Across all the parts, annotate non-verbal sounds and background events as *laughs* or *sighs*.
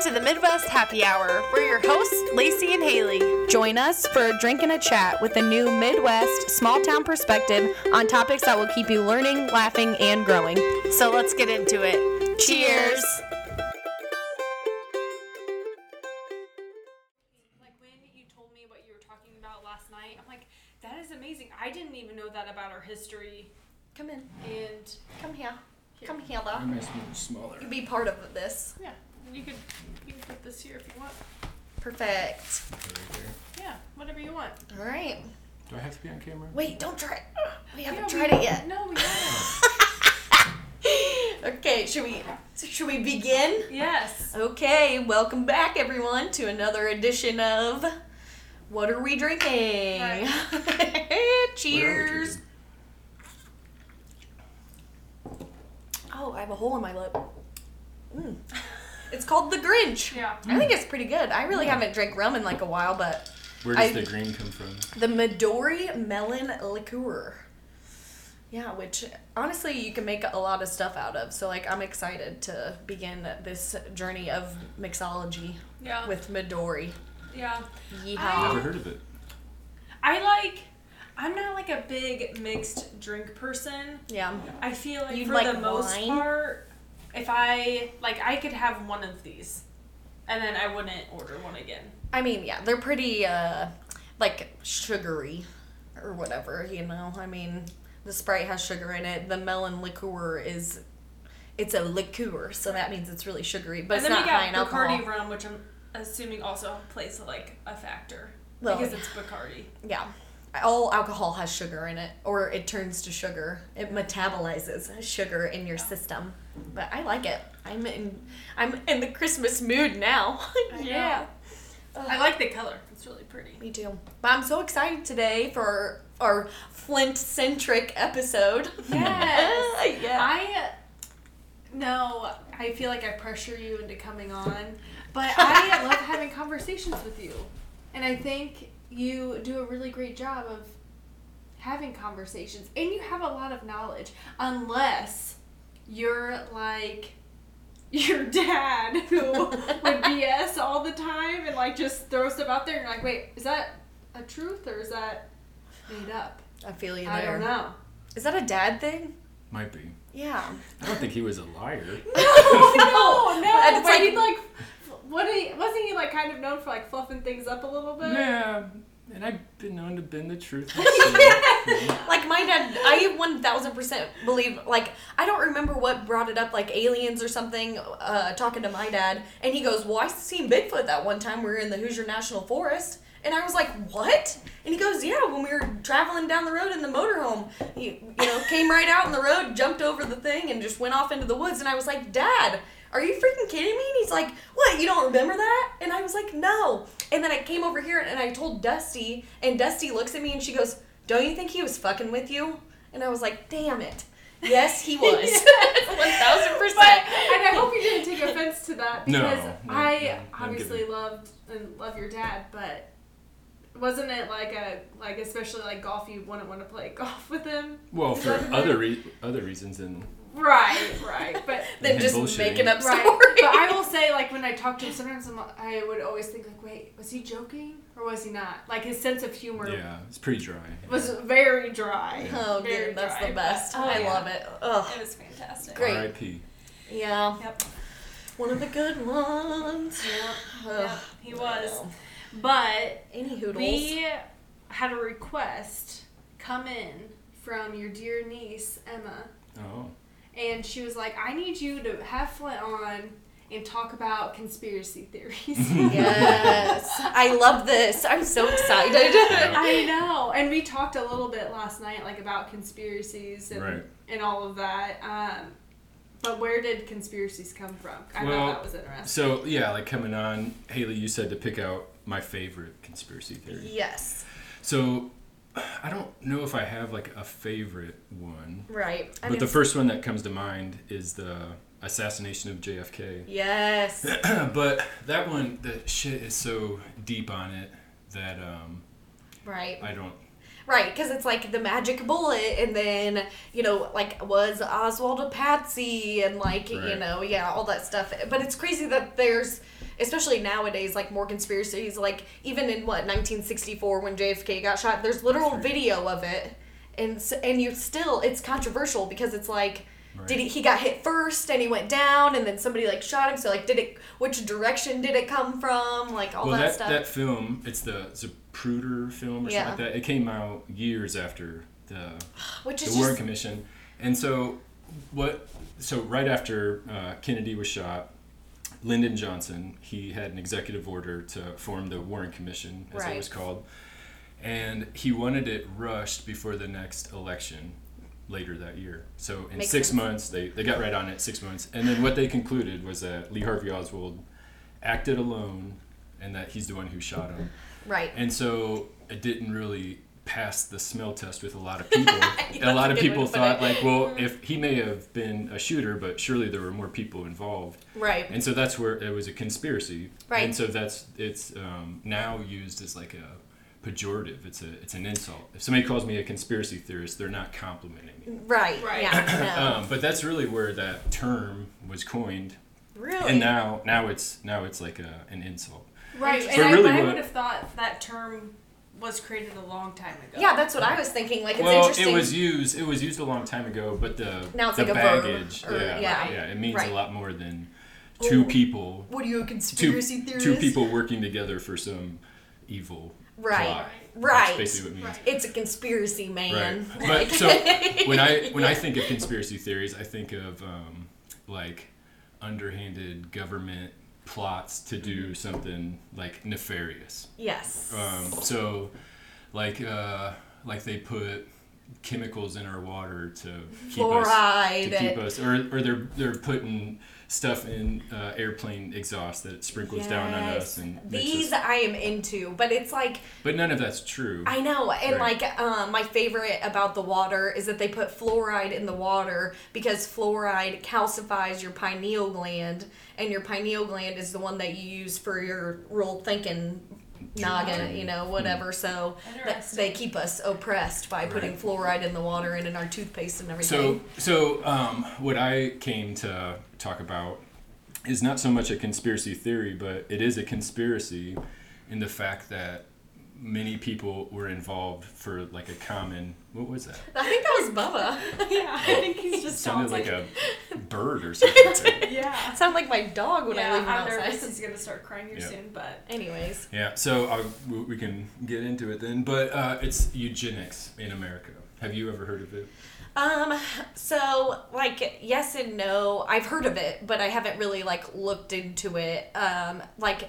to the Midwest Happy Hour. We're your hosts, Lacey and Haley. Join us for a drink and a chat with a new Midwest small town perspective on topics that will keep you learning, laughing, and growing. So let's get into it. Cheers. Perfect. Yeah, whatever you want. All right. Do I have to be on camera? Wait, don't try it. We haven't Yeah, tried we- it yet. No, we haven't. *laughs* Okay, should we should we begin? yes. Okay, welcome back everyone to another edition of What Are We Drinking? *laughs* Cheers. drinking? Oh, I have a hole in my lip. Mm. It's called the Grinch. Yeah. I think it's pretty good. I really haven't drank rum in like a while, but Where does I- the green come from? the Midori melon liqueur. Yeah, which honestly you can make a lot of stuff out of. So like I'm excited to begin this journey of mixology Yeah. with Midori. yeah. Yeehaw. I've never heard of it. I like. I'm not like a big mixed drink person. yeah. I feel like You'd for like the most wine? part, if I like, I could have one of these, and then I wouldn't order one again. I mean, yeah, they're pretty uh like sugary or whatever, you know. I mean, the Sprite has sugar in it. The melon liqueur is it's a liqueur, so that means it's really sugary, but and it's then not high in alcohol. Bacardi rum, which I'm assuming also plays like a factor Well, because it's Bacardi. Yeah. All alcohol has sugar in it, or it turns to sugar. It metabolizes sugar in your system. But I like it. I'm in. I'm in the Christmas mood now. *laughs* Yeah. I like the color. It's really pretty. Me too. But I'm so excited today for our Flint centric episode. *laughs* Yes. *laughs* yeah. I no, I feel like I pressure you into coming on, but I love having conversations with you, and I think you do a really great job of having conversations, and you have a lot of knowledge, unless you're like your dad who *laughs* would BS all the time and like just throw stuff out there, and you're like, wait, is that a truth or is that made up? I feel you there. I don't know. Is that a dad thing? Might be. Yeah. I don't think he was a liar. *laughs* No! And *laughs* it's but like- he'd like, what? He, wasn't he like kind of known for like fluffing things up a little bit? yeah. And I've been known to bend the truth. *laughs* *laughs* Like my dad, I one thousand percent believe. Like I don't remember what brought it up, like aliens or something. Uh, talking to my dad, and he goes, "Well, I seen Bigfoot that one time. We were in the Hoosier National Forest." And I was like, "What?" And he goes, "Yeah, when we were traveling down the road in the motorhome, he, you know, came right out in the road, jumped over the thing, and just went off into the woods." And I was like, "Dad, are you freaking kidding me?" And he's like, "What? You don't remember that?" And I was like, "No." And then I came over here and I told Dusty, and Dusty looks at me and she goes, "Don't you think he was fucking with you?" And I was like, "Damn it." Yes, he *laughs* was. *laughs* One thousand But percent. and I hope you didn't take *laughs* offense to that because no, I no, I'm obviously loved and love your dad, but wasn't it like a like especially like golf you wouldn't want to play golf with him? well, for other re- other reasons than Right, right, but. *laughs* Then just bullshitting. making up Right, stories. but I will *laughs* say, like when I talk to him, sometimes I'm, I would always think, like, wait, was he joking or was he not? Like his sense of humor yeah, it's pretty dry. was very dry. Oh, Very good. That's dry, the best. but- oh, I yeah. love it. Ugh. It was fantastic. Great. R.I.P. Yeah. Yep. One of the good ones. Yep. Yep. He was. But Any hoodles. we had a request come in from your dear niece Emma, Oh. And she was like, "I need you to have Flint on and talk about conspiracy theories." *laughs* yes. I love this. I'm so excited. *laughs* I know. And we talked a little bit last night, like about conspiracies and, Right. and all of that. Um, but where did conspiracies come from? I Well, thought that was interesting. So yeah, like coming on, Haley, you said to pick out my favorite conspiracy theory. yes. So I don't know if I have like a favorite one, Right. I but mean, the first one that comes to mind is the assassination of JFK. Yes. *clears throat* but that one, the shit is so deep on it that um, Right. I don't. Right, because it's like the magic bullet, and then you know, like was Oswald a patsy, and like you know, yeah, all that stuff. But it's crazy that there's especially nowadays, like more conspiracies. Like even in what 1964 when JFK got shot, there's literal video of it, and and you still it's controversial because it's like. Did he, he got hit first and he went down and then somebody like shot him so like did it which direction did it come from like all well, that, that, stuff that film, it's the Zapruder film or Yeah. something like that. It came out years after the *sighs* which the is Warren just Commission, and so what? So right after uh, Kennedy was shot, Lyndon Johnson he had an executive order to form the Warren Commission, as Right. it was called, and he wanted it rushed before the next election later that year. So in Makes six sense. months, they, they got right on it. Six months, and then what they concluded was that Lee Harvey Oswald acted alone, and that he's the one who shot him. right And so it didn't really pass the smell test with a lot of people. *laughs* That's a lot of people thought like, well, if he may have been a shooter, but surely there were more people involved. right And so that's where it was a conspiracy. Right. And so that's it's um, now used as like a pejorative. It's a it's an insult. If somebody calls me a conspiracy theorist, they're not complimenting me. right Right. yeah *coughs* no. Um, but that's really where that term was coined. really And now now it's now it's like a, an insult. Right. But And I, really I what- would have thought that term was created a long time ago. Yeah, that's what I was thinking. Like it's well, interesting. it was used. It was used a long time ago, but the Now it's the like a verb, baggage, or- yeah, yeah. it means Right. a lot more than two Ooh. people, what are you a two conspiracy theorist? two people working together for some evil Right. plot. Right. That's basically what it means. Right. It's a conspiracy, man. Right. Like- But so *laughs* when I when I think of conspiracy theories, I think of um, like underhanded government plots to do something like nefarious. yes. Um, so, like, uh, like they put chemicals in our water to keep us Fluoride. to keep us, or, or they're they're putting stuff in uh, airplane exhaust that sprinkles down on us and These us, I am into, but it's like but none of that's true. I know, and Right. like um, my favorite about the water is that they put fluoride in the water because fluoride calcifies your pineal gland, and your pineal gland is the one that you use for your real thinking noggin, you know, whatever. So that they keep us oppressed by putting Right. fluoride in the water and in our toothpaste and everything. so um, what I came to talk about is not so much a conspiracy theory, but it is a conspiracy in the fact that many people were involved for like a common. What was that? I think that was Bubba. *laughs* yeah, I think he's just sounded sounds like like, a bird or something. *laughs* yeah. Sounded like my dog when I leave him I'm outside. nervous he's gonna start crying here Yeah. soon, but Anyways, yeah, so i we we can get into it then. But uh, it's eugenics in America. Have you ever heard of it? Um, so like yes and no. I've heard of it, but I haven't really like looked into it. Um, like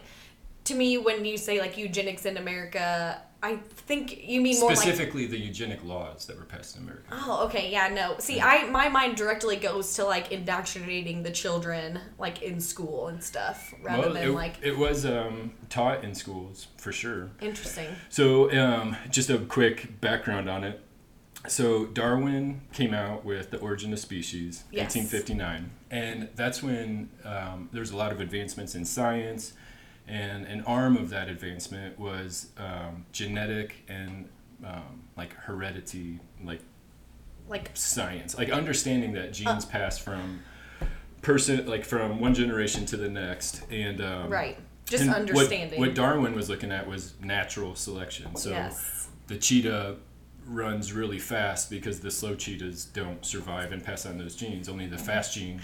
to me when you say like eugenics in America, I think you mean more like Specifically, the eugenic laws that were passed in America. Oh, okay, yeah, no. See, I my mind directly goes to like indoctrinating the children like in school and stuff rather well, than it, like it was um, taught in schools for sure. interesting. So, um, just a quick background on it. So, Darwin came out with The Origin of Species, Yes. 1859. And that's when um, there was a lot of advancements in science. And an arm of that advancement was um, genetic and um, like heredity, like Like science, like understanding that Uh. genes pass from person, like from one generation to the next. And um, right. Just and understanding. What, what Darwin was looking at was natural selection. So yes. the cheetah runs really fast because the slow cheetahs don't survive and pass on those genes. Only the fast genes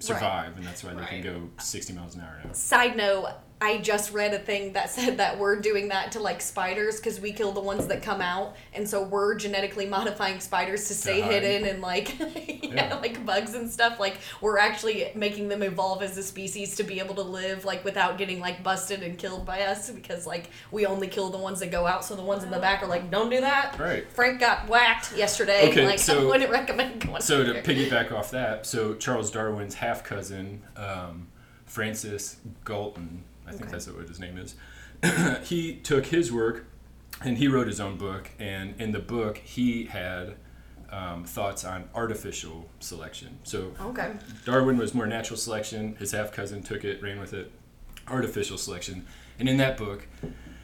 survive, and that's why they can go 60 miles an hour now. Side note, I just read a thing that said that we're doing that to like spiders because we kill the ones that come out, and so we're genetically modifying spiders to stay hide. hidden and like *laughs* yeah, Yeah. like bugs and stuff. Like we're actually making them evolve as a species to be able to live like without getting like busted and killed by us because like we only kill the ones that go out, so the ones in the back are like, don't do that. Right. Frank got whacked yesterday. Okay, like so- *laughs* I wouldn't recommend going. So to piggyback off that, so Charles Darwin's half cousin, um, Francis Galton, I think Okay. that's what his name is, *clears throat* he took his work and he wrote his own book. And in the book, he had um, thoughts on artificial selection. So Okay. Darwin was more natural selection. His half cousin took it, ran with it, artificial selection. And in that book,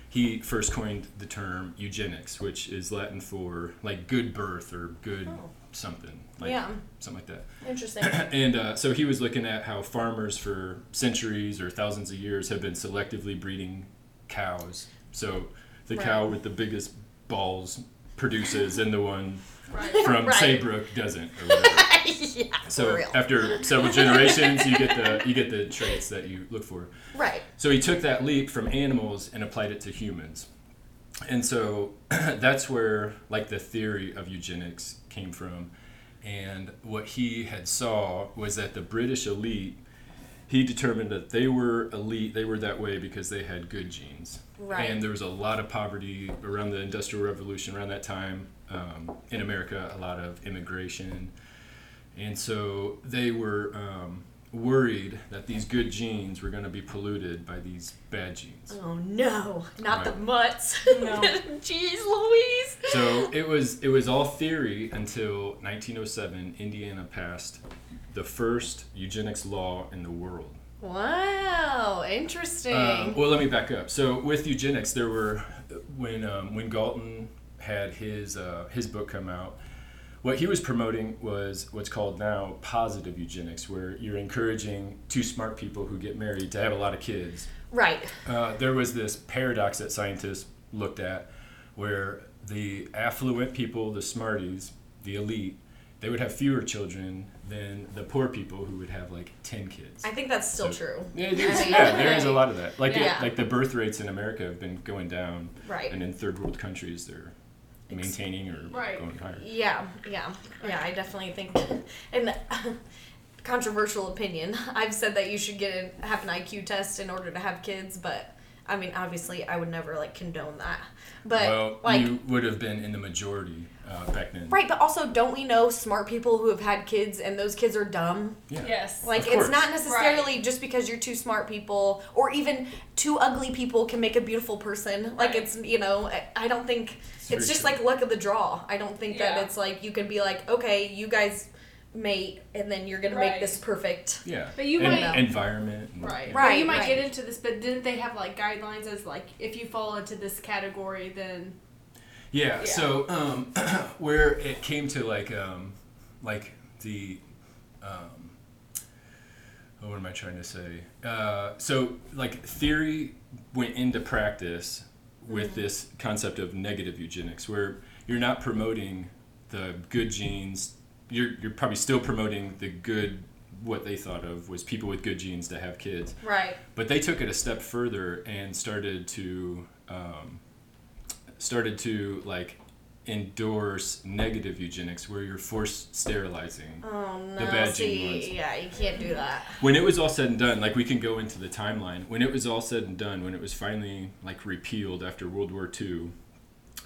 he first coined the term eugenics, which is Latin for like good birth or good Oh. something. Like, Yeah. Something like that. Interesting. *clears throat* and uh, so he was looking at how farmers for centuries or thousands of years have been selectively breeding cows. So the Right. cow with the biggest balls produces, and the one Right. *laughs* from *laughs* Right. Saybrook doesn't, or whatever. *laughs* yeah, So after several generations, you get the you get the traits that you look for. right. So he took that leap from animals and applied it to humans. And so *clears throat* that's where like the theory of eugenics came from. And what he had saw was that the British elite he determined that they were elite, they were that way because they had good genes. Right. And there was a lot of poverty around the Industrial Revolution around that time um, in America, a lot of immigration. And so they were um, worried that these good genes were going to be polluted by these bad genes. Oh no, not the mutts. No. *laughs* Jeez Louise. So it was it was all theory until 1907 Indiana passed the first eugenics law in the world. Wow, interesting. Um, well, let me back up. So with eugenics, there were when um, when Galton had his uh, his book come out. What he was promoting was what's called now positive eugenics, where you're encouraging two smart people who get married to have a lot of kids. right. Uh, there was this paradox that scientists looked at, where the affluent people, the smarties, the elite, they would have fewer children than the poor people who would have like ten kids. I think that's still So- true. Yeah, it is. Yeah, there is a lot of that. Like, Yeah. like the birth rates in America have been going down, Right. and in third world countries they're maintaining or Right. going higher. Yeah, yeah, yeah. I definitely think, *laughs* and *laughs* controversial opinion. *laughs* I've said that you should get an, have an IQ test in order to have kids, but I mean, obviously, I would never like condone that. But well, like, you would have been in the majority uh, back then. right? But also, don't we know smart people who have had kids and those kids are dumb? Yeah. Yes. Like Of it's not necessarily just because you're two smart people or even two ugly people can make a beautiful person. Like it's you know I- I don't think It's it's, just true. like luck of the draw. I don't think Yeah. that it's like you can be like okay you guys mate and then you're gonna make this perfect. Yeah. But you and might- environment. and- Right. yeah. But Right, you might right. get into this, but didn't they have like guidelines as like if you fall into this category, then Yeah. Yeah. So um, *clears throat* where it came to like um, like the um, oh, what am I trying to say? Uh, so like theory went into practice with this concept of negative eugenics, where you're not promoting the good genes. You're you're probably still promoting the good. What they thought of was people with good genes to have kids. Right. But they took it a step further and started to um, started to like endorse negative eugenics, where you're forced sterilizing. Oh no. The bad gene ones. Yeah, you can't do that. When it was all said and done, like we can go into the timeline. When it was all said and done, when it was finally like repealed after World War II.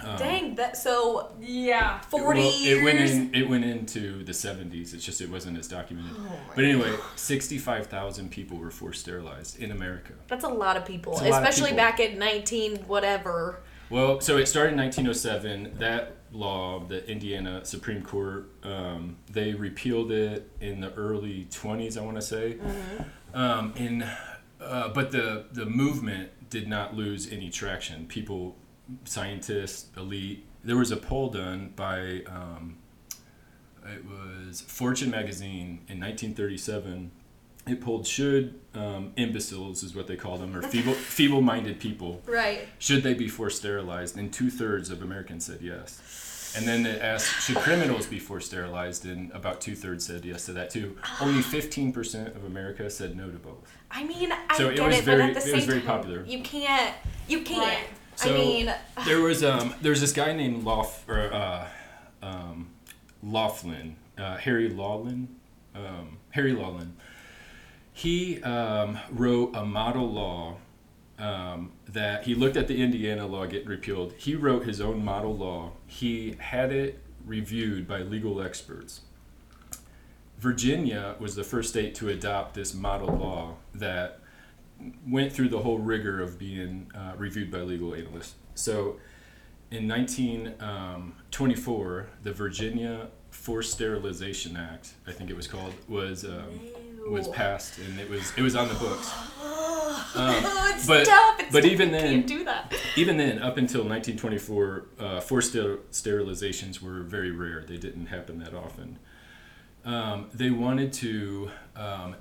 Um, Dang, that so yeah, forty well. It went in. It went into the seventies. It's just it wasn't as documented. Oh but anyway, sixty-five thousand people were forced sterilized in America. That's a lot of people, It's a lot of especially people. back in nineteen whatever. Well, so it started in 1907. That law, the Indiana Supreme Court, um, they repealed it in the early 20s, I want to say. Um, in, uh, but the the movement did not lose any traction. People, scientists, elite. There was a poll done by, um, it was Fortune magazine in 1937. It polled should um, imbeciles is what they call them, or *laughs* feeble feeble-minded people Right. should they be forced sterilized? And two thirds of Americans said yes. And then it asked, should criminals be forced sterilized? And about two thirds said yes to that too. Only *gasps* 15% of America said no to both. I mean, I So it get was it, very- but at the it same was very time, popular. you can't. You can't. Right. So I mean, there was um there's this guy named Lof or uh, um, Laughlin, uh, Harry laughlin um, Harry Lawlin. He um, wrote a model law um, that he looked at the Indiana law getting repealed. He wrote his own model law. He had it reviewed by legal experts. Virginia was the first state to adopt this model law that went through the whole rigor of being uh, reviewed by legal analysts. So in 1924, the Virginia Forced Sterilization Act, I think it was called, was um, was passed and it was it was on the books. *gasps* Um, it's but- tough. It's but tough. even then- can't do that. even then, up until 1924, uh, forced ster- sterilizations were very rare. They didn't happen that often. Um, they wanted to um,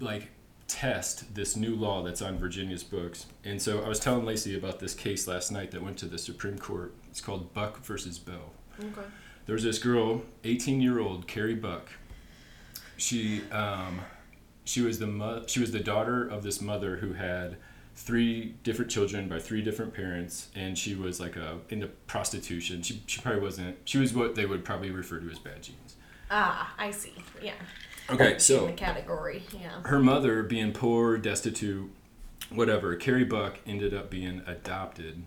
like test this new law that's on Virginia's books. And so I was telling Lacey about this case last night that went to the Supreme Court. It's called Buck versus Bell. Okay. There was this girl, 18 year old Carrie Buck. She um, she was the mo- she was the daughter of this mother who had three different children by three different parents, and she was like a into prostitution. She she probably wasn't. She was what they would probably refer to as bad genes. Ah, I see. Yeah. Okay, In so the category, yeah. her mother being poor, destitute, whatever. Carrie Buck ended up being adopted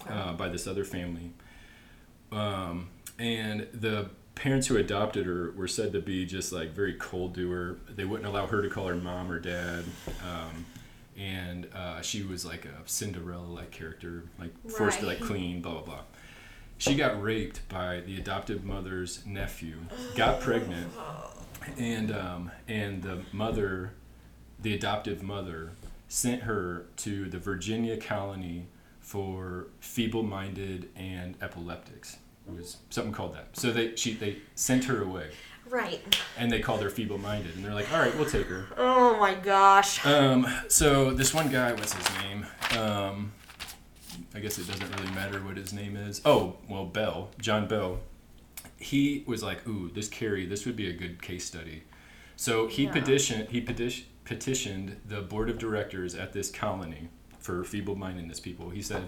Okay. uh, by this other family. Um, and the parents who adopted her were said to be just like very cold to her. They wouldn't allow her to call her mom or dad. Um, and uh, she was like a Cinderella like character, like forced to like clean, blah, blah, blah. She got raped by the adoptive mother's nephew, got pregnant, and um, and the mother, the adoptive mother, sent her to the Virginia colony for feeble-minded and epileptics. It was something called that. So they she they sent her away, Right. and they called her feeble-minded, and they're like, all right, we'll take her. Oh my gosh. Um, so this one guy, what's his name? Um, I guess it doesn't really matter what his name is. Oh, well, Bell, John Bell. He was like, "Ooh, this Carrie, this would be a good case study." So he Yeah. petitioned. He petition, petitioned the board of directors at this colony for feeble-mindedness people. He said,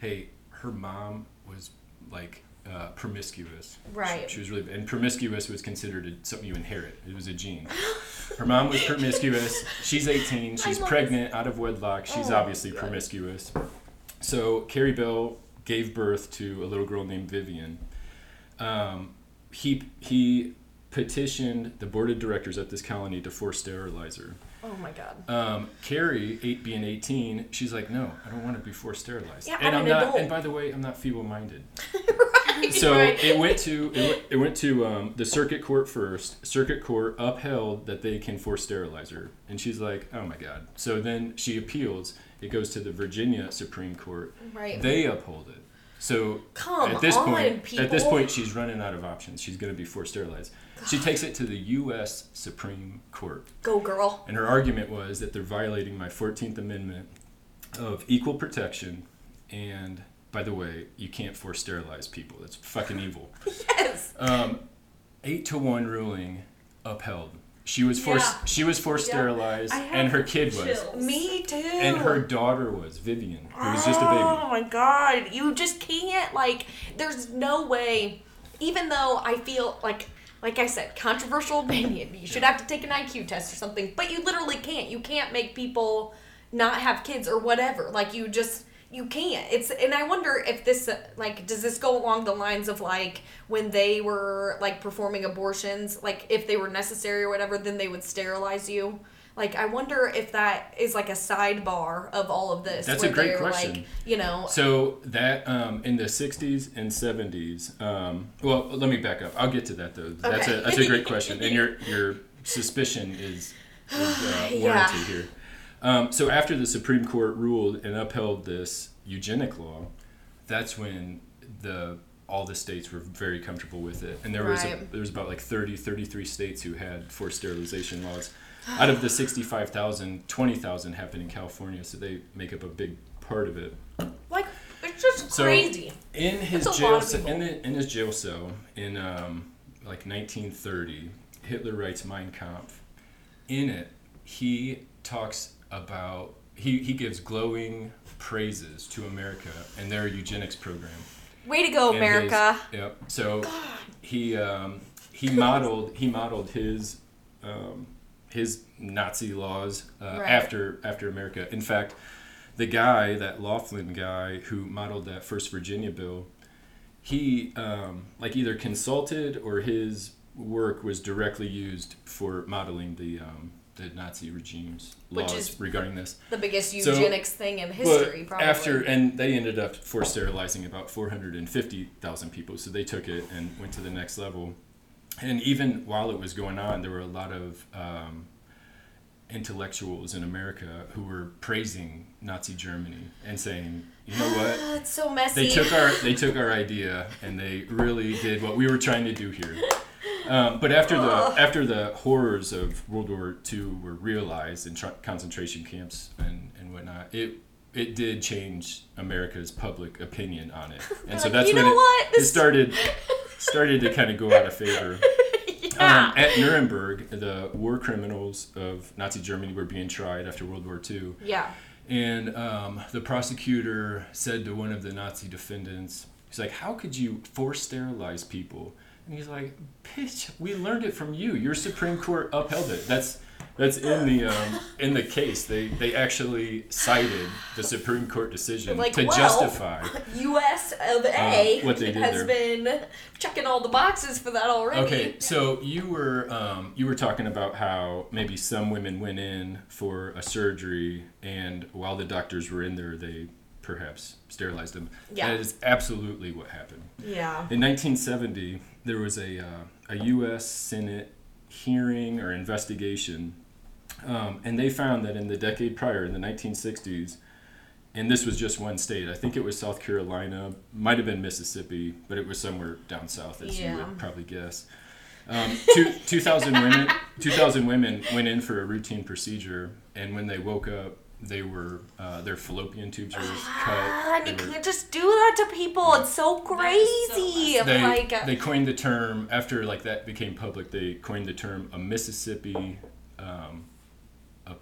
"Hey, her mom was like." Uh, promiscuous. Right. She, she was really, and promiscuous was considered a, something you inherit. It was a gene. Her mom was promiscuous. She's 18. She's pregnant, out of wedlock. She's Oh, obviously God. promiscuous. So Carrie Bell gave birth to a little girl named Vivian. Um, he he petitioned the board of directors at this colony to force sterilize her. Oh my god. Um, Carrie, eight, being 18, she's like, no, I don't want to be forced sterilized. Yeah, and I'm an not. adult. And by the way, I'm not feeble-minded. *laughs* *laughs* *laughs* So it went to it went, it went to um, the circuit court first. Circuit court upheld that they can force sterilize her, and she's like, "Oh my god!" So then she appeals. It goes to the Virginia Supreme Court. Right. They uphold it. So Come at this on, point, at this point, she's running out of options. She's going to be forced sterilized. She takes it to the U.S. Supreme Court, Go girl. and her argument was that they're violating my Fourteenth Amendment of equal protection, and by the way, you can't force sterilize people. That's fucking evil. *laughs* Yes. Um, eight to one ruling upheld. She was forced. Yeah. She was forced Yeah. sterilized, and her kid was. Me too. and her daughter was Vivian, who was just a baby. Oh my god, you just can't like. There's no way. Even though I feel like, like I said, controversial opinion. You should have to take an IQ test or something, but you literally can't. You can't make people not have kids or whatever. Like you just. You can't. It's and I wonder if this uh, like does this go along the lines of like when they were like performing abortions, like if they were necessary or whatever, then they would sterilize you. Like I wonder if that is like a sidebar of all of this. That's a great question. Like, you know, So that um, in the '60s and '70s. Um, well, let me back up. I'll get to that though. That's Okay. a that's a great *laughs* question, and your your suspicion is, is uh, *sighs* warranted Yeah. here. Um, so after the Supreme Court ruled and upheld this eugenic law, that's when the all the states were very comfortable with it, and there was a, there was about like 30, 33 states who had forced sterilization laws. Out of the 65,000, 20,000 happened in California, so they make up a big part of it. like it's just So- crazy. In his jail, lot of ce- people. in, the, in his jail cell in um, like 1930, Hitler writes Mein Kampf. In it, he talks about he, he gives glowing praises to America and their eugenics program. Way to go, And his- America. yep. So he um, he modeled he modeled his um, his Nazi laws uh, Right. after after America. In fact, the guy that Laughlin guy who modeled that first Virginia bill, he um, like either consulted or his work was directly used for modeling the um, the Nazi regime's Which laws regarding this. The biggest So- eugenics thing in history, probably. After and they ended up for sterilizing about four hundred and fifty thousand people, so they took it and went to the next level. And even while it was going on, there were a lot of um, intellectuals in America who were praising Nazi Germany and saying, you know what? *gasps* It's so messy. They took our *laughs* they took our idea and they really did what we were trying to do here. Um, but after the after the horrors of World War II were realized in tr- concentration camps and, and whatnot, it it did change America's public opinion on it, *laughs* and so that's you when know it, what? it This- started *laughs* started to kind of go out of favor. *laughs* yeah. Um, at Nuremberg, the war criminals of Nazi Germany were being tried after World War II. yeah. And um, the prosecutor said to one of the Nazi defendants, he's like, How could you force sterilize people? And he's like, Bitch, we learned it from you. Your Supreme Court upheld it. That's that's in the um, in the case. They they actually cited the Supreme Court decision Like, to well, justify. *laughs* U.S. of A Uh, what they did has there. been checking all the boxes for that already. Okay, so you were um, you were talking about how maybe some women went in for a surgery, and while the doctors were in there, they perhaps sterilized them. Yeah. That is absolutely what happened. Yeah. In 1970, there was a uh, a U.S. Senate hearing or investigation, um, and they found that in the decade prior, in the 1960s, and this was just one state. I think it was South Carolina, might have been Mississippi, but it was somewhere down south, as you would probably guess. Um, two, 2,000 women, 2,000 women went in for a routine procedure, and when they woke up, they were uh, their fallopian tubes were Ah, cut. and they you were- can't just do that to people. It's so That is so crazy. they, like, uh, they coined the term after like that became public. They coined the term a Mississippi. Um, a,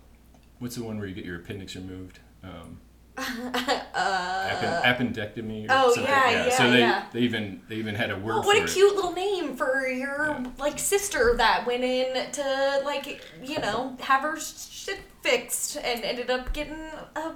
what's the one where you get your appendix removed? Um, *laughs* appen- appendectomy. Or Uh, Oh, something. yeah, yeah, So they, yeah. they even they even had a word Oh, for what a it. cute little name for your Yeah. like sister that went in to like you know have her shit fixed and ended up getting a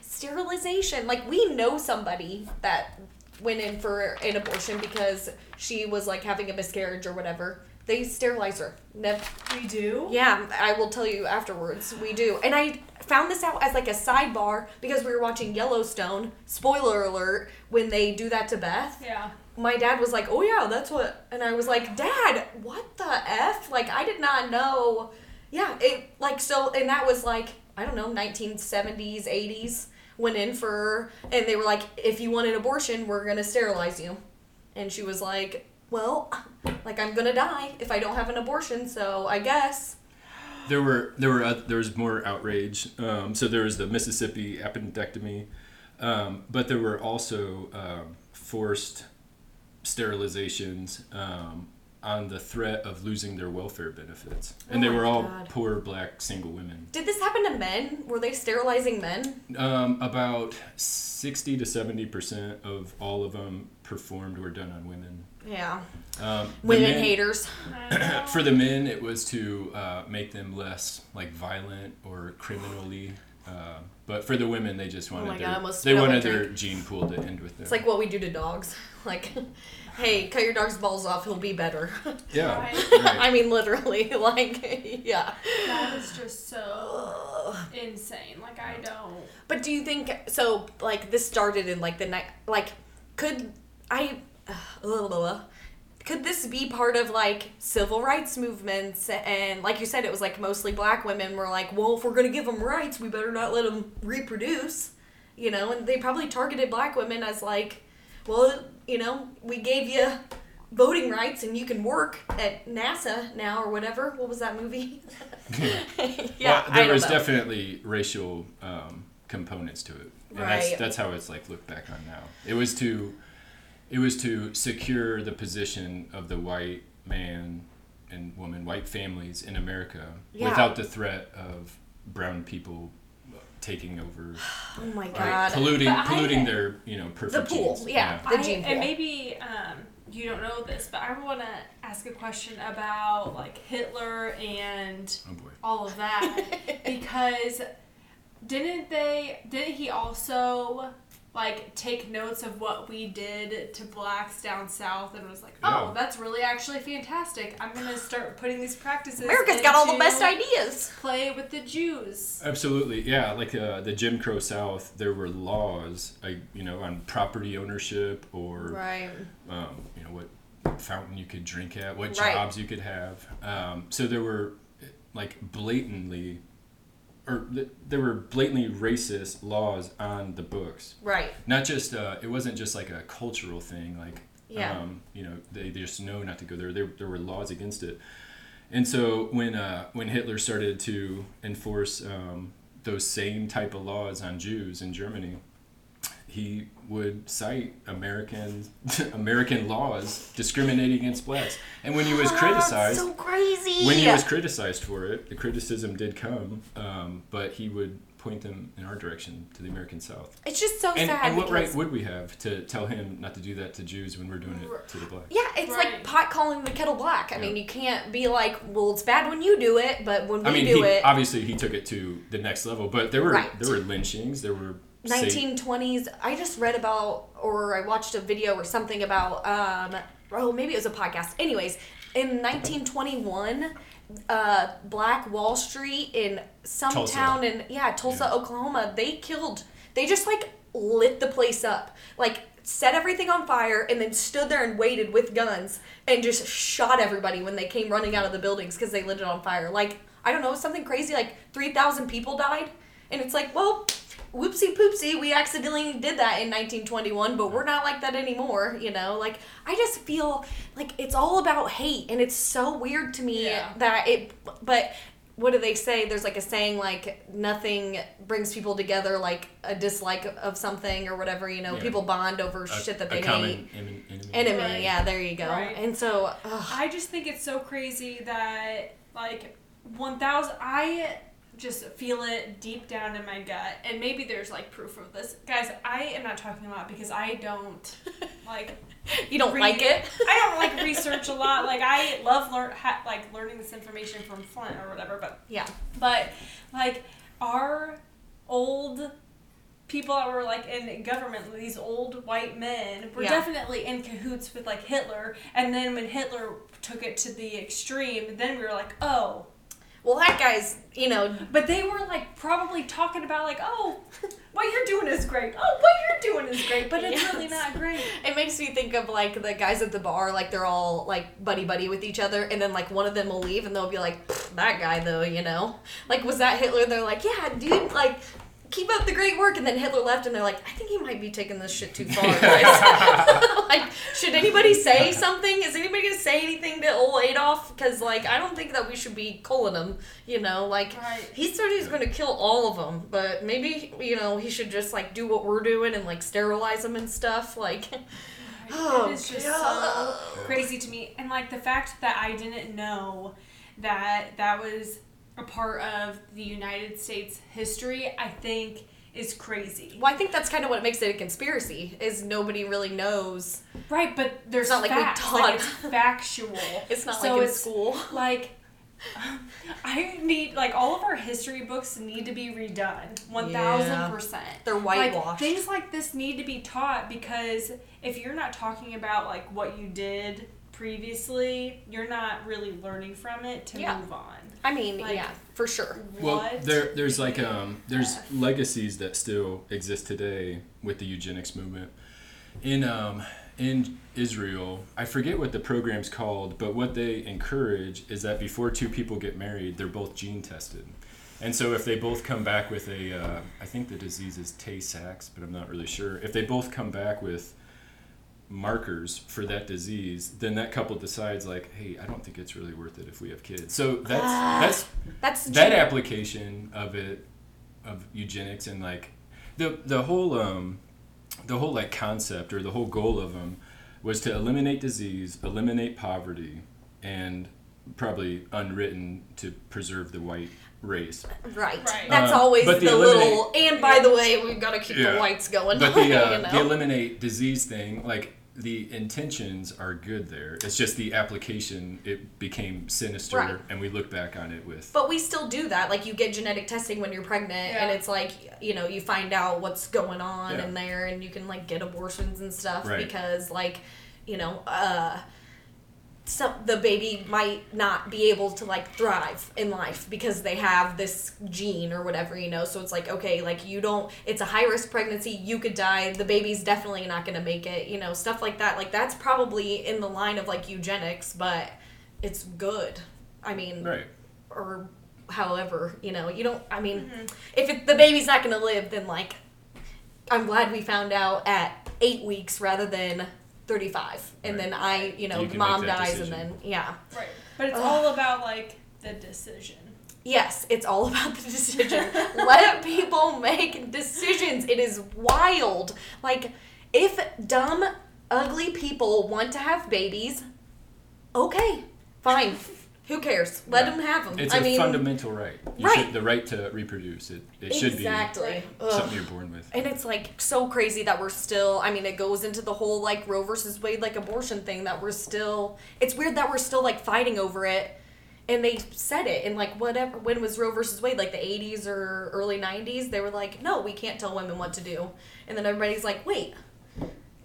sterilization. Like we know somebody that went in for an abortion because she was like having a miscarriage or whatever. They sterilize her. Never. We do? Yeah, I will tell you afterwards. We do. And I found this out as like a sidebar because we were watching Yellowstone. Spoiler alert, when they do that to Beth. Yeah. My dad was like, "Oh yeah, that's what." And I was like, "Dad, what the f?" Like I did not know. Yeah, it like so and that was like, I don't know, 1970s, 80s went in for and they were like, "If you want an abortion, we're to sterilize you." And she was like, "Well, like I'm to die if I don't have an abortion, so I guess." There were there were oth- there was more outrage. Um, so there was the Mississippi appendectomy, um, but there were also um, forced sterilizations um, on the threat of losing their welfare benefits, and Oh they were all God. poor black single women. Did this happen to men? Were they sterilizing men? Um, about sixty to seventy percent of all of them performed were done on women. Yeah. Um, Women men- haters. *coughs* for the men, it was to uh, make them less like violent or criminally. Uh, but for the women, they just wanted oh their, God, they wanted their gene pool to end with them. It's like what we do to dogs. *laughs* Like, hey, cut your dog's balls off, he'll be better. *laughs* yeah, Right. right. I mean, literally. *laughs* Like, yeah. That is just so insane. Like, I don't. But do you think so? Like, this started in like the night. Like, could I? *sighs* Uh, blah, blah, blah. Could this be part of like civil rights movements? And like you said, it was like mostly black women were like, well, if we're gonna give them rights, we better not let them reproduce. You know, and they probably targeted black women as like, well, you know, we gave you voting rights and you can work at NASA now or whatever. What was that movie? *laughs* *laughs* yeah, well, there was know. definitely racial um, components to it, and that's that's how it's like looked back on now. It was to it was to secure the position of the white man and woman, white families in America, Yeah. without the threat of brown people taking over, *sighs* Oh my right? god. polluting But I- polluting their you know perfect the pool, genes. yeah. The I, gene pool. and maybe um, you don't know this, but I want to ask a question about like Hitler and Oh boy. all of that *laughs* because didn't they? Didn't he also like take notes of what we did to blacks down south and was like, oh, Yeah. that's really actually fantastic. I'm gonna start putting these practices. America's got all the best ideas. Play with the Jews. Absolutely, yeah. Like uh, the Jim Crow South, there were laws, like you know, on property ownership or Right. um, you know what fountain you could drink at, what Right. jobs you could have. Um, so there were like blatantly or th- there were blatantly racist laws on the books. Right. Not just uh, it wasn't just like a cultural thing. Like Yeah. um, you know they, they just know not to go there. there. There were laws against it. And so when uh, when Hitler started to enforce um, those same type of laws on Jews in Germany, he would cite American *laughs* American laws discriminating against blacks. And when he was criticized, so crazy. when he was criticized for it, the criticism did come, um, but he would point them in our direction to the American South. it's just so And, sad and what right would we have to tell him not to do that to Jews when we're doing it to the blacks? Yeah, it's like pot calling the kettle black. I mean, you can't be like, well, it's bad when you do it, but when we I mean, do he, it, obviously he took it to the next level, but there were Right. there were lynchings, there were sa- 1920s. I just read about, or I watched a video or something about, um, oh, maybe it was a podcast. Anyways, in 1921, uh, Black Wall Street in some Tulsa. town in, yeah, Tulsa, Yeah. Oklahoma, they killed, they just like lit the place up. Like, set everything on fire and then stood there and waited with guns and just shot everybody when they came running out of the buildings because they lit it on fire. Like, I don't know, something crazy like 3,000 people died. And it's like, well, whoopsie poopsie, we accidentally did that in 1921, but we're not like that anymore, you know? Like, I just feel like it's all about hate, and it's so weird to me Yeah. that it, but what do they say? There's like a saying like nothing brings people together like a dislike of something or whatever, you know? Yeah. People bond over a, shit that a they hate. common enemy. enemy. Enemy, Right. yeah, there you go. Right. And so, ugh, I just think it's so crazy that like 1000 I just feel it deep down in my gut and maybe there's like proof of this. Guys, I am not talking a lot because I don't *laughs* like you don't read- like it? *laughs* I don't like *laughs* research a lot. Like I love learn ha- like learning this information from Flint or whatever, but Yeah. but like our old people that were like in government, these old white men were Yeah. definitely in cahoots with like Hitler. And then when Hitler took it to the extreme, then we were like, oh. Well, that guy's, you know, But they were like probably talking about like, oh, what you're doing is great. Oh, what you're doing is great, but it's really not great. *laughs* It makes me think of like the guys at the bar, like they're all like buddy buddy with each other, and then like one of them will leave, and they'll be like, "That guy, though, you know, like was that Hitler?" They're like, "Yeah, dude, like." Keep up the great work, and then Hitler left, and they're like, "I think he might be taking this shit too far." guys." *laughs* *laughs* like, should anybody say something? Is anybody gonna say anything to old Adolf? Because like, I don't think that we should be calling him. You know, like Right. he said he's gonna kill all of them, but maybe you know he should just like do what we're doing and like sterilize them and stuff. Like, *laughs* Oh, it is just God. so crazy to me. And like the fact that I didn't know that that was a part of the United States history, I think is crazy. well, I think that's kind of what makes it a conspiracy. Is nobody really knows. Right, but there's not like we facts. taught- Like, it's *laughs* factual. It's not So like in it's- school. Like *laughs* I need like all of our history books need to be redone. One thousand percent. They're Like whitewashed. things like this need to be taught because if you're not talking about like what you did previously, you're not really learning from it to Yeah. move on. I mean, like- yeah, for sure. Well, what? there there's like um there's F. legacies that still exist today with the eugenics movement. In um in Israel, I forget what the program's called, but what they encourage is that before two people get married, they're both gene tested. And so if they both come back with a, uh, I think the disease is Tay-Sachs, but I'm not really sure. If they both come back with markers for that disease, then that couple decides like, hey, I don't think it's really worth it if we have kids. So that's Ah. that's That's that gen- application of it of eugenics and like the the whole um the whole like concept or the whole goal of them was to eliminate disease eliminate poverty and probably unwritten to preserve the white race right. Right. That's Uh, always but the, the little. And by the way, we've got to keep Yeah. the whites going. but *laughs* the uh, you know? the eliminate disease thing like the intentions are good there it's just the application it became sinister Right. and we look back on it with But we still do that. Like you get genetic testing when you're pregnant, and it's like you know you find out what's going on Yeah. in there, and you can like get abortions and stuff Right. because like you know uh, some the baby might not be able to like thrive in life because they have this gene or whatever you know. So it's like okay, like you don't. It's a high risk pregnancy. You could die. The baby's definitely not going to make it. You know stuff like that. Like that's probably in the line of like eugenics, but it's good. I mean, right or however, you know, you don't. I mean, mm-hmm. if it, the baby's not gonna live, then like, I'm glad we found out at eight weeks rather than 35, and Right. then I, you know, You can mom make that dies, decision. and then yeah. Right. But it's Ugh. all about like the decision. Yes, it's all about the decision. *laughs* Let people make decisions. It is wild. Like, if dumb, ugly people want to have babies, okay, fine. Who cares? Let Yeah. them have them. It's I a mean, fundamental right. You Right. Should, the right to reproduce. It, it should exactly. be Ugh. something you're born with. And it's like so crazy that we're still, I mean, it goes into the whole like Roe versus Wade, like abortion thing that we're still, it's weird that we're still like fighting over it. And they said it in like whatever, when was Roe versus Wade, like the 80s or early 90s? They were like, no, we can't tell women what to do. And then everybody's like, wait,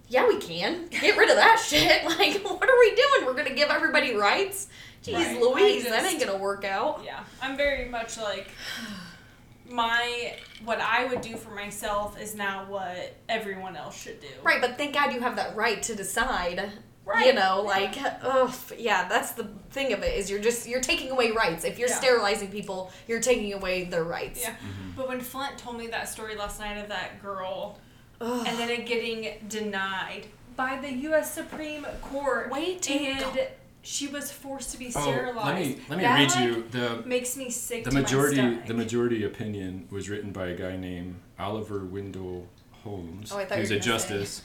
yeah, we can. Get rid of that *laughs* shit. Like, *laughs* what are we doing? We're going to give everybody rights? Jeez Right. Louise, I that ain't going to work out. Yeah, I'm very much like my what I would do for myself is not what everyone else should do. Right, but thank God you have that right to decide. Right, You know, yeah. like, ugh, yeah, that's the thing of it is you're just you're taking away rights. If you're Yeah. sterilizing people, you're taking away their rights. Yeah. Mm-hmm. But when Flint told me that story last night of that girl Ugh. and then it getting denied by the U.S. Supreme Court, Wait till you and go- she was forced to be Oh, sterilized. let me let me That, read like, you the Makes me sick. the to my majority stomach. the majority opinion was written by a guy named Oliver Wendell Holmes, Oh, I thought you who's a justice.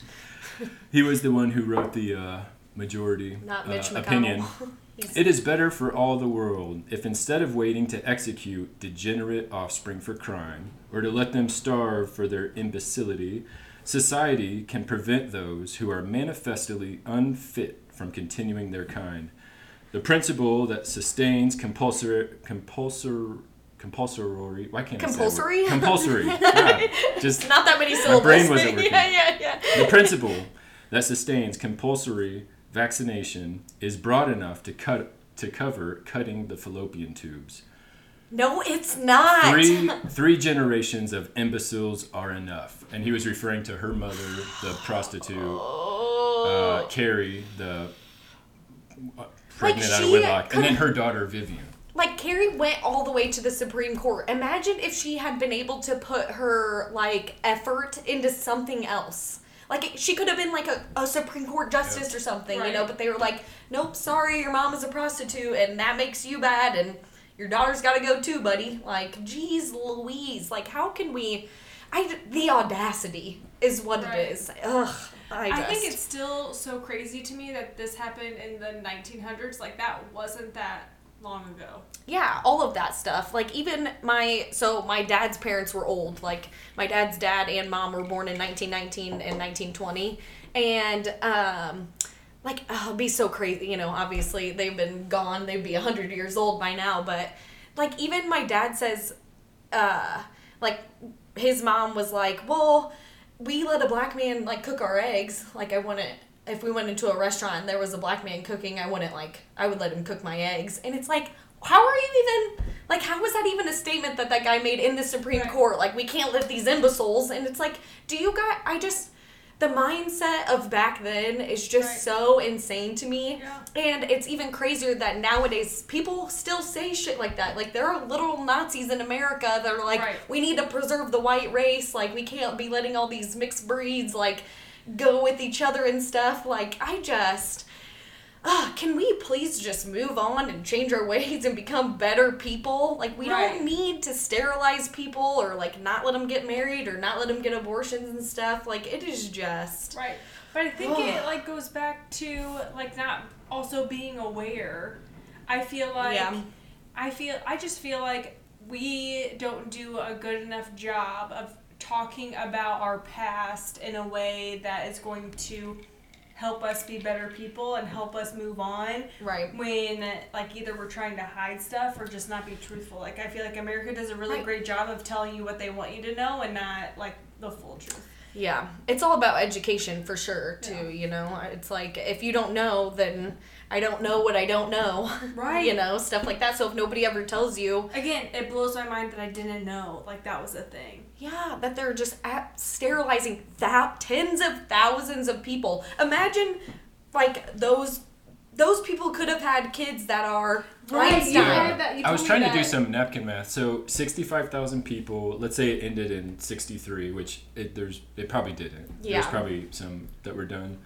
*laughs* he was the one who wrote the uh, majority Not uh, Mitch McConnell. opinion. *laughs* It is better for all the world if instead of waiting to execute degenerate offspring for crime, or to let them starve for their imbecility, society can prevent those who are manifestly unfit from continuing their kind. The principle that sustains compulsory, compulsory, compulsory, why can't Compulsory? I say? Compulsory. Yeah, just not that many syllables. brain wasn't working. yeah, yeah, yeah. the principle that sustains compulsory vaccination is broad enough to cut to cover cutting the fallopian tubes. No, it's not. Three three generations of imbeciles are enough. And he was referring to her mother, the prostitute, Oh. Uh, Carrie, the uh, pregnant out of wedlock, and then her daughter Vivian. Like Carrie went all the way to the Supreme Court. Imagine if she had been able to put her like effort into something else. Like she could have been like a, a Supreme Court justice or something, you know, but they were like, Nope, sorry, your mom is a prostitute and that makes you bad and your daughter's gotta go too, buddy. Like, geez Louise, like how can we I the audacity is what Right. it is. Ugh. I, I think it's still so crazy to me that this happened in the 1900s. Like that wasn't that long ago. yeah all of that stuff. Like even my so my dad's parents were old. Like my dad's dad and mom were born in 1919 and 1920 and um like oh, it'd be so crazy you know obviously they've been gone. They'd be 100 years old by now. But like even my dad says uh like his mom was like well we let a black man like cook our eggs. Like i wouldn't if we went into a restaurant and there was a black man cooking i wouldn't like i would let him cook my eggs. And it's like how are you even like how was that even a statement that that guy made in the supreme Right. court? Like we can't let these imbeciles. And it's like do you guys i just the mindset of back then is just Right. so insane to me Yeah. and it's even crazier that nowadays people still say shit like that. Like there are literal Nazis in America that are like, Right. we need to preserve the white race. Like we can't be letting all these mixed breeds like go with each other and stuff. Like I just, uh, can we please just move on and change our ways and become better people? Like we Right. don't need to sterilize people or like not let them get married or not let them get abortions and stuff. Like it is just. Right. But I think it like goes back to like not also being aware. I feel like Yeah. I feel I just feel like we don't do a good enough job of talking about our past in a way that is going to help us be better people and help us move on Right. when like either we're trying to hide stuff or just not be truthful like i feel like america does a really Right. great job of telling you what they want you to know and not like the full truth Yeah, it's all about education for sure, too. Yeah. You know, it's like if you don't know, then I don't know what I don't know. *laughs* Right. you know, stuff like that. So if nobody ever tells you, Again, it blows my mind that I didn't know like that was a thing. yeah, that they're just at sterilizing that tens of thousands of people. Imagine, like those those people could have had kids that are Right, Einstein. you that. I was trying to do some napkin math. So sixty-five thousand people. Let's say it ended in sixty-three, which it there's it probably didn't. Yeah. There's probably some that were done,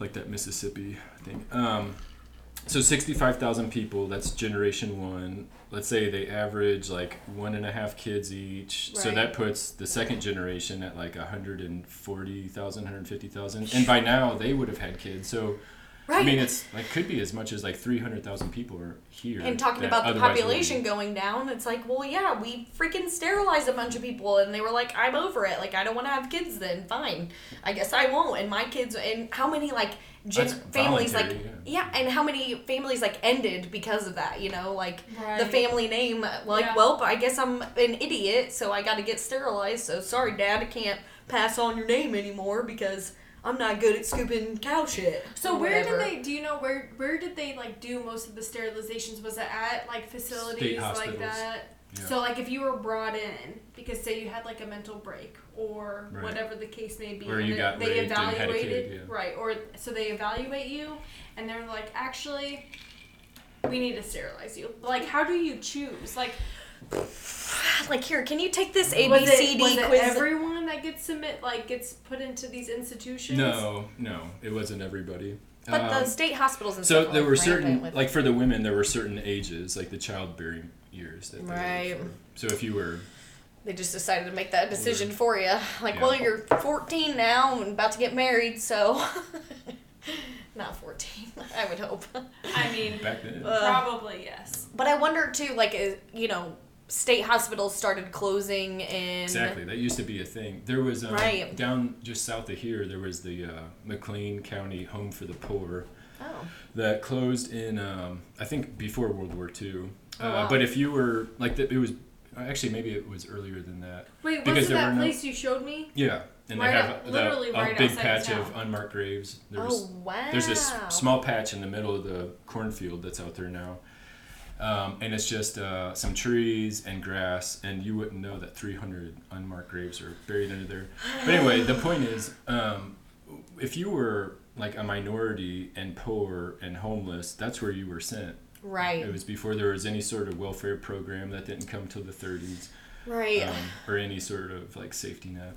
like that Mississippi thing. Um, so sixty-five thousand people. That's generation one. Let's say they average like one and a half kids each. So that puts the second generation at like a hundred and forty thousand, hundred fifty thousand. And by now they would have had kids. So. Right. I mean, it's like could be as much as like three hundred thousand people are here. and talking about the population wouldn't. going down, it's like, well, yeah, we freaking sterilized a bunch of people, and they were like, I'm over it. Like, I don't want to have kids. Then fine, I guess I won't. And my kids, and how many like gen- families like voluntary, yeah. and how many families like ended because of that? You know, like the family name. Like, Yeah. well, I guess I'm an idiot, so I got to get sterilized. So sorry, Dad, I can't pass on your name anymore because. I'm not good at scooping cow shit. So where whatever. did they? Do you know where where did they like do most of the sterilizations? Was it at like facilities like that? Yeah. So like if you were brought in because say you had like a mental break or Right. whatever the case may be, Or and you they- got they raped and had a kid, evaluated yeah. right, or so they evaluate you and they're like, actually, we need to sterilize you. Like, how do you choose? Like, *sighs* like here? Can you take this A B C D was B it, C D was it quiz? everyone that gets submit like gets put into these institutions? No, no, it wasn't everybody. But Um, the state hospitals and so stuff. there were certain, with- like for the women, there were certain ages, like the childbearing years that they were Right. for. So if you were, they just decided to make that decision for you. Like, Yeah. well, you're 14 now and about to get married, so *laughs* not 14. I would hope. I mean, back then, probably yes. But I wonder too, like, you know, state hospitals started closing in. exactly, that used to be a thing. There was um, Right. down just south of here. There was the uh, McLean County Home for the Poor Oh. that closed in, um, I think, before World War II. Oh, uh, wow. But if you were like, the, it was actually maybe it was earlier than that. Wait, Because wasn't there that were no- place you showed me? Yeah, and Right they have the, literally a big patch of unmarked graves. Oh wow. there's this small patch in the middle of the cornfield that's out there now, um, and it's just uh, some trees and grass, and you wouldn't know that 300 unmarked graves are buried under there. But anyway, the point is, um, if you were like a minority and poor and homeless, that's where you were sent. Right. It was before there was any sort of welfare program that didn't come till the 30s, right. um, or any sort of like safety net.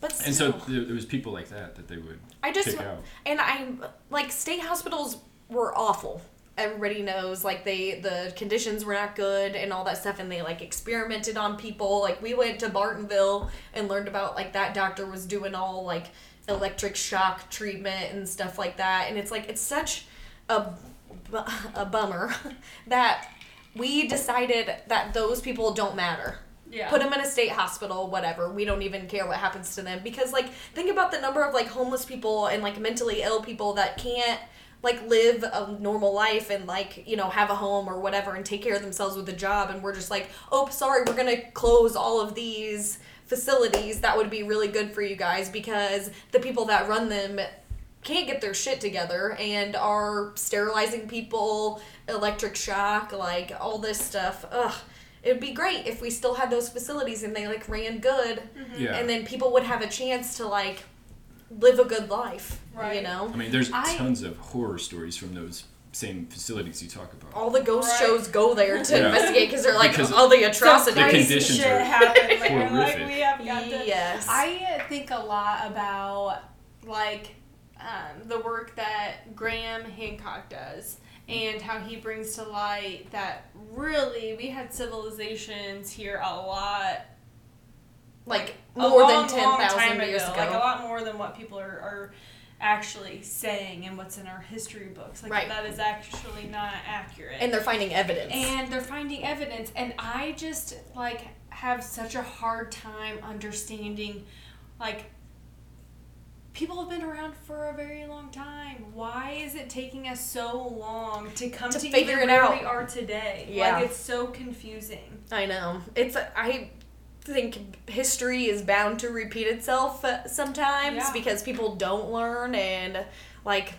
but still, And so there, there was people like that that they would I just and I like state hospitals were awful. Everybody knows like they the conditions were not good and all that stuff and they like experimented on people. Like we went to Bartonville and learned about like that doctor was doing all like electric shock treatment and stuff like that and it's like it's such a a bummer *laughs* that we decided that those people don't matter Yeah. put them in a state hospital whatever we don't even care what happens to them because like think about the number of like homeless people and like mentally ill people that can't like live a normal life and like you know have a home or whatever and take care of themselves with a job and we're just like oh sorry we're gonna close all of these facilities that would be really good for you guys because the people that run them can't get their shit together and are sterilizing people, electric shock, like all this stuff. Ugh. It'd be great if we still had those facilities and they like ran good mm-hmm. Yeah. and then people would have a chance to like live a good life. You know? I mean, there's I- tons of horror stories from those same facilities you talk about. All the ghost Right. shows go there to Yeah. investigate because they're like Because all the The atrocities. crazy conditions shit are happened. Like, I'm like, we have got to. yes. I think a lot about like um, the work that Graham Hancock does and how he brings to light that really we had civilizations here a lot like a more long, than 10,000 time years ago. like a lot more than what people are, are actually saying and what's in our history books like Right. that is actually not accurate and they're finding evidence. and they're finding evidence and i just like have such a hard time understanding like people have been around for a very long time why is it taking us so long to come To to, figure it where out. we are today Yeah. like it's so confusing I know. It's I think history is bound to repeat itself uh, sometimes Yeah. because people don't learn and like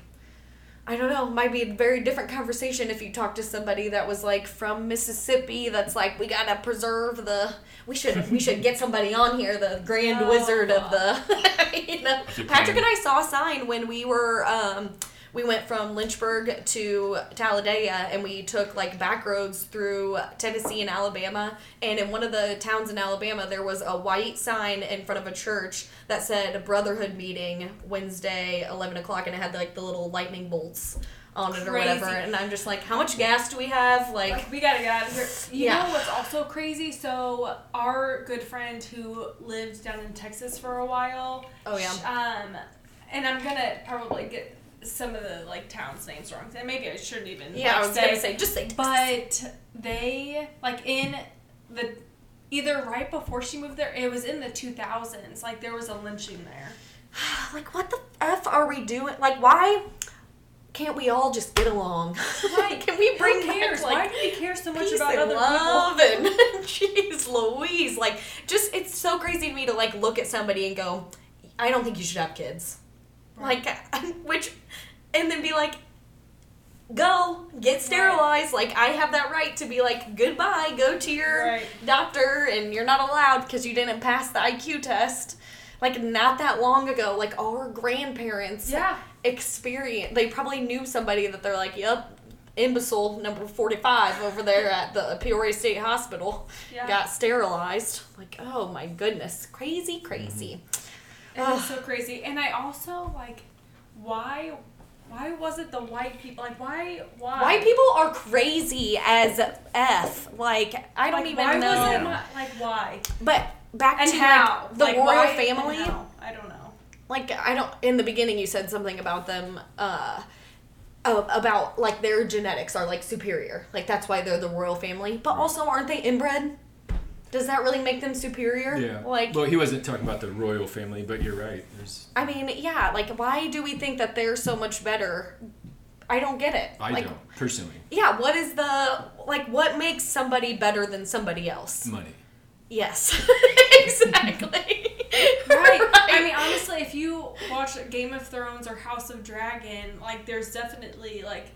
I don't know, might be a very different conversation if you talk to somebody that was like from Mississippi that's like we got to preserve the we should we should get somebody on here the grand *laughs* No. wizard of the *laughs* you know Patrick and I saw a sign when we were um we went from Lynchburg to Talladega, and we took like back roads through Tennessee and Alabama. And in one of the towns in Alabama, there was a white sign in front of a church that said "Brotherhood Meeting Wednesday, eleven o'clock," and it had like the little lightning bolts on it or whatever. And I'm just like, how much gas do we have? Like, Like we gotta get out of here. You Yeah. know what's also crazy? So our good friend who lived down in Texas for a while. Oh, yeah. Um, and I'm gonna probably get some of the like towns names wrong. And maybe I shouldn't even. yeah, I like, was gonna say, just say, But they like in the either right before she moved there. It was in the 2000s. Like there was a lynching there. *sighs* like, what the f are we doing? Like, why can't we all just get along? Right. *laughs* Can we bring Who cares? back, Why do we care so much about other love people? and *laughs* jeez Louise, like, just it's so crazy to me to like look at somebody and go, I don't think you should have kids, Right. like, *laughs* which, and then be like. Go get sterilized. Like I have that right to be like goodbye. Go to your Right. doctor, and you're not allowed because you didn't pass the IQ test. Like not that long ago, like our grandparents Yeah. experience. They probably knew somebody that they're like, "Yep, imbecile number forty-five over there at the Peoria State Hospital Yeah. got sterilized." Like, oh my goodness, crazy, crazy. Mm-hmm. It is so crazy. And I also like why why was it the white people like why why White people are crazy as f. Like I don't like, even why know. was it not like why? But back And to how? like, the Like, royal why and family. I don't know. like I don't in the beginning you said something about them uh, about like their genetics are like superior like that's why they're the royal family but also aren't they inbred does that really make them superior Yeah. like well, he wasn't talking about the royal family, but you're right. There's. i mean yeah like why do we think that they're so much better i don't get it I like don't personally. yeah what is the like what makes somebody better than somebody else Money. yes *laughs* exactly Right. *laughs* I mean honestly if you watch Game of Thrones or House of Dragon, like there's definitely like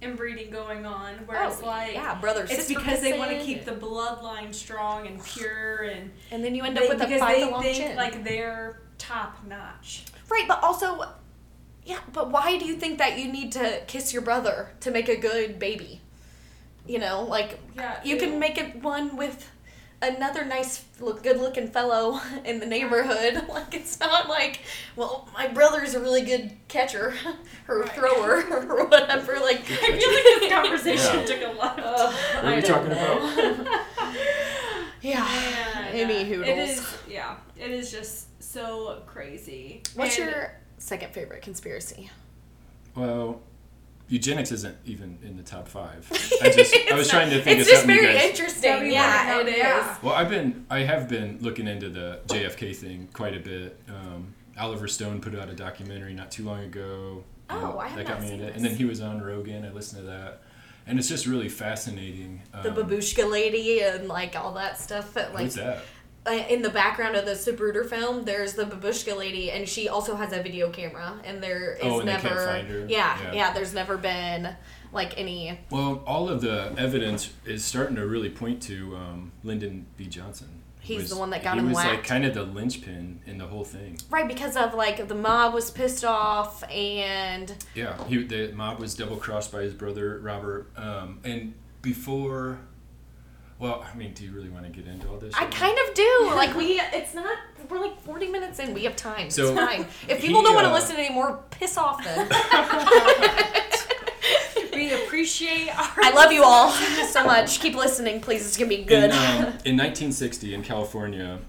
inbreeding going on where oh, it's Oh, like yeah brother it's because they want to keep the bloodline strong and pure and and then you end up with a five they long think chin. like they're top notch. Right, but also, yeah, but why do you think that you need to kiss your brother to make a good baby? You know, like Yeah, you ew. can make it one with another nice, look, good-looking fellow *laughs* in the neighborhood. *laughs* Like it's not like, well, my brother's a really good catcher *laughs* or Right. thrower or whatever. Like I feel like this conversation Yeah. took a left. uh, What are you talking know. about? yeah. Man, Any It hoodles. is, yeah, it is just so crazy. What's And- your second favorite conspiracy? Well, eugenics isn't even in the top five. I just I was It's trying to think it's of just something you very guys. interesting. That we Yeah, wanna it know, is. Well, I've been I have been looking into the JFK thing quite a bit. Um, Oliver Stone put out a documentary not too long ago. Oh, and I have that not got me seen into it. this. And then he was on Rogan. I listened to that, and it's just really fascinating. the Um, babushka lady and like all that stuff. That, like What's that? Uh, in the background of the Zapruder film, there's the babushka lady, and she also has a video camera, and there is Oh, and never, can't find her? Yeah, Yeah. yeah, There's never been like any. Well, all of the evidence is starting to really point to um, Lyndon B. Johnson. He's the one that got he him was like kind of the linchpin in the whole thing. Right, because of like the mob was pissed off, and Yeah, he the mob was double crossed by his brother Robert, um, and before. Well, I mean, do you really want to get into all this? I kind of do. Like we, it's not. We're like 40 minutes in. We have time. So, it's fine. If he, people don't want to uh, listen anymore, piss off then. *laughs* *laughs* We appreciate our. I love you all so much. Keep listening, please. It's gonna be good. *laughs* In, um, in 1960 in California,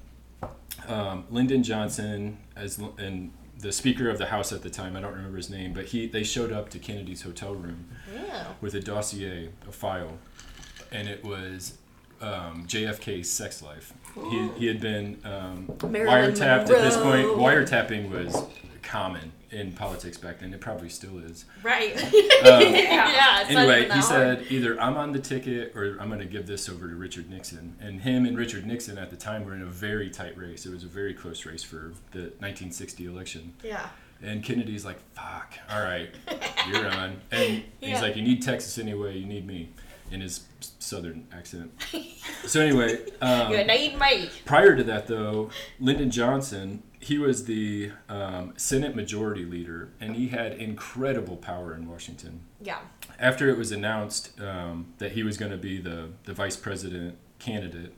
um, Lyndon Johnson, as and the Speaker of the House at the time, I don't remember his name, but he they showed up to Kennedy's hotel room yeah. with a dossier, a file, and it was um, JFK's sex life. He, he had been um, Marilyn wiretapped at this point. Wiretapping was common in politics back then. It probably still is. Right. Um, *laughs* yeah. It's anyway, he hard. said either I'm on the ticket or I'm going to give this over to Richard Nixon. And him and Richard Nixon at the time were in a very tight race. It was a very close race for the 1960 election. Yeah. And Kennedy's like, "Fuck, all right, *laughs* you're on." And Yeah. he's like, "You need Texas anyway. You need me," in his southern accent. *laughs* So anyway, um, Good night, mate. prior to that though, Lyndon Johnson he was the um, Senate Majority Leader, and he had incredible power in Washington. Yeah. After it was announced um, that he was going to be the, the vice president candidate,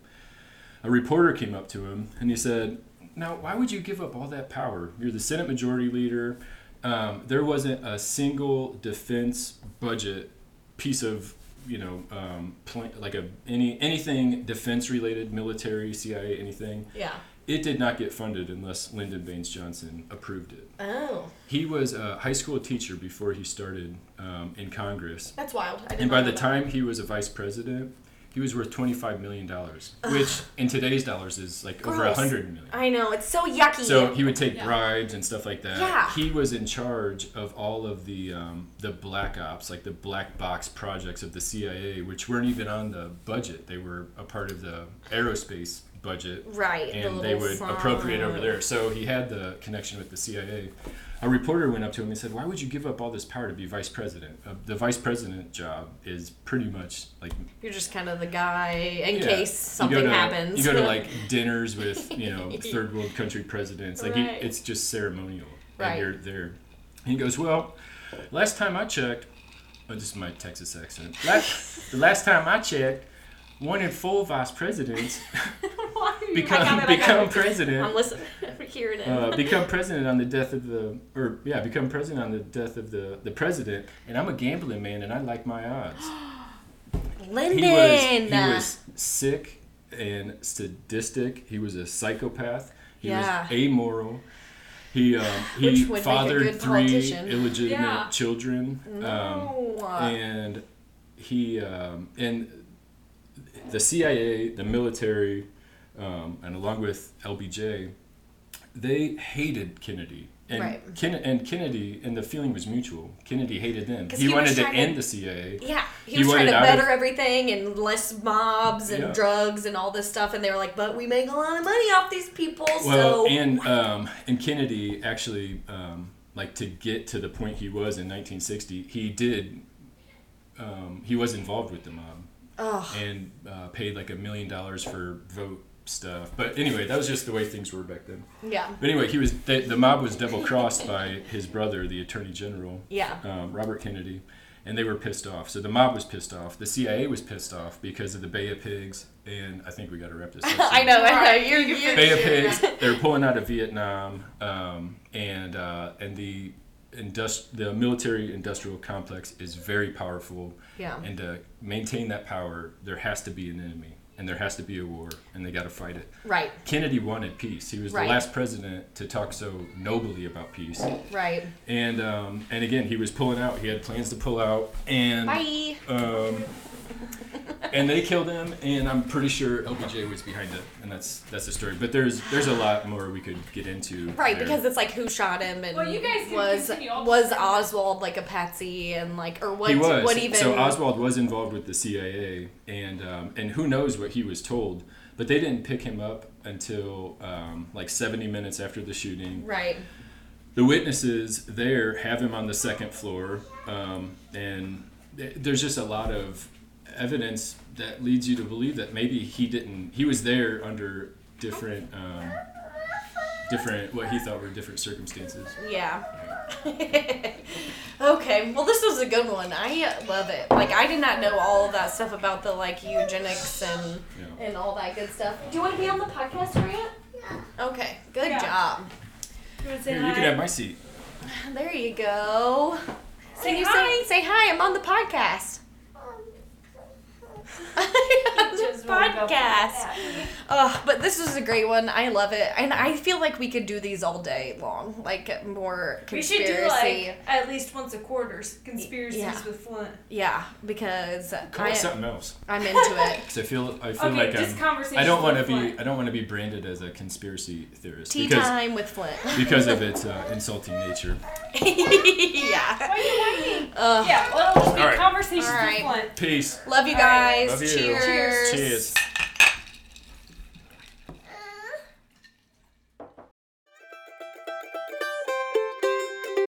a reporter came up to him and he said, Now, why would you give up all that power? You're the Senate Majority Leader. Um, there wasn't a single defense budget piece of you know um, pl- like a any anything defense related military cia anything Yeah. it did not get funded unless lyndon baines johnson approved it Oh, he was a high school teacher before he started um, in congress that's wild. And by the that. time he was a vice president he was worth 25 million dollars which in today's dollars is like over a Gross. 100 million I know it's so yucky. so he would take Yeah. bribes and stuff like that. Yeah. He was in charge of all of the um, the black ops, like the black box projects of the CIA, which weren't even on the budget. They were a part of the aerospace budget, right. the and they would song. appropriate over there. So he had the connection with the CIA. A reporter went up to him and said, "Why would you give up all this power to be vice president? Uh, the vice president job is pretty much like You're just kind of the guy in yeah. case something to, happens. You go to like *laughs* dinners with you know *laughs* third world country presidents. Like Right. it's just ceremonial, Right. and you're there. He goes, "Well, last time I checked, oh, this is my Texas accent. Last, *laughs* the last time I checked, one in four vice presidents *laughs* become it, become president." I'm listening. *laughs* I'm hearing it. uh, *laughs* become president on the death of the, or yeah, become president on the death of the the president. And I'm a gambling man, and I like my odds. Lyndon. *gasps* He was he was sick and sadistic. He was a psychopath. He Yeah. was amoral. He um, he would make a fathered three politician. illegitimate Yeah. children. Um, no. and he um, and the CIA, the military, um, and along with LBJ, they hated Kennedy. And, Right. Ken- and Kennedy, and the feeling was mutual. Kennedy hated them. He, he wanted to trying to- end the CIA. yeah, he, he was trying to out of- better everything and less mobs and Yeah. drugs and all this stuff. And they were like, "But we make a lot of money off these people." Well, so and um, and Kennedy actually, um, like to get to the point he was in 1960, he did. Um, he was involved with the mob Ugh. and uh, paid like a million dollars for vote stuff. But anyway, that was just the way things were back then. yeah, But anyway, he was the, the mob was double crossed by his brother, the Attorney General, yeah, um, Robert Kennedy, and they were pissed off. So the mob was pissed off. The CIA was pissed off because of the Bay of Pigs, and I think we got to wrap this up. *laughs* I know. I know. You're, you're, Bay of Pigs. They were pulling out of Vietnam, um, and uh, and the industri- the military industrial complex is very powerful. Yeah. And to maintain that power, there has to be an enemy, and there has to be a war, and they got to fight it. Right. Kennedy wanted peace. He was Right. the last president to talk so nobly about peace. Right. And um, and again, he was pulling out. He had plans to pull out, and Bye. um, and they killed him. And I'm pretty sure LBJ was behind it, and that's that's the story. But there's there's a lot more we could get into. Right, there. because it's like who shot him and Well, you guys was was Oswald like a patsy and like or what he was. what even So Oswald was involved with the CIA, and um, and who knows what he was told. But they didn't pick him up until um, like 70 minutes after the shooting. right the witnesses there have him on the second floor, um, and th- there's just a lot of evidence that leads you to believe that maybe he didn't. He was there under different, um, different what he thought were different circumstances. yeah *laughs* okay well this was a good one I love it like I did not know all of that stuff about the like eugenics and Yeah. and all that good stuff do you want to be on the podcast Harriet yeah. okay good Yeah. job You want Here, you can have my seat. there you go Say Can you hi. say say hi I'm on the podcast Just wanna go for *laughs* podcast. Oh, but this was a great one. I love it, and I feel like we could do these all day long, like more We should do like at least once a quarter conspiracies Yeah. with Flint. yeah, because Call I, it something else. I'm into it. *laughs* Because I feel I feel Okay, like I'm, I don't want to be Flint. I don't want to be branded as a conspiracy theorist Tea because time with Flint. *laughs* because of its uh, insulting nature. yeah. Why are you whining? Ugh. Yeah, well, it'll just be All right. conversations All right. with Flint. Peace. Love you All right. Guys. Love you. Cheers. Cheers.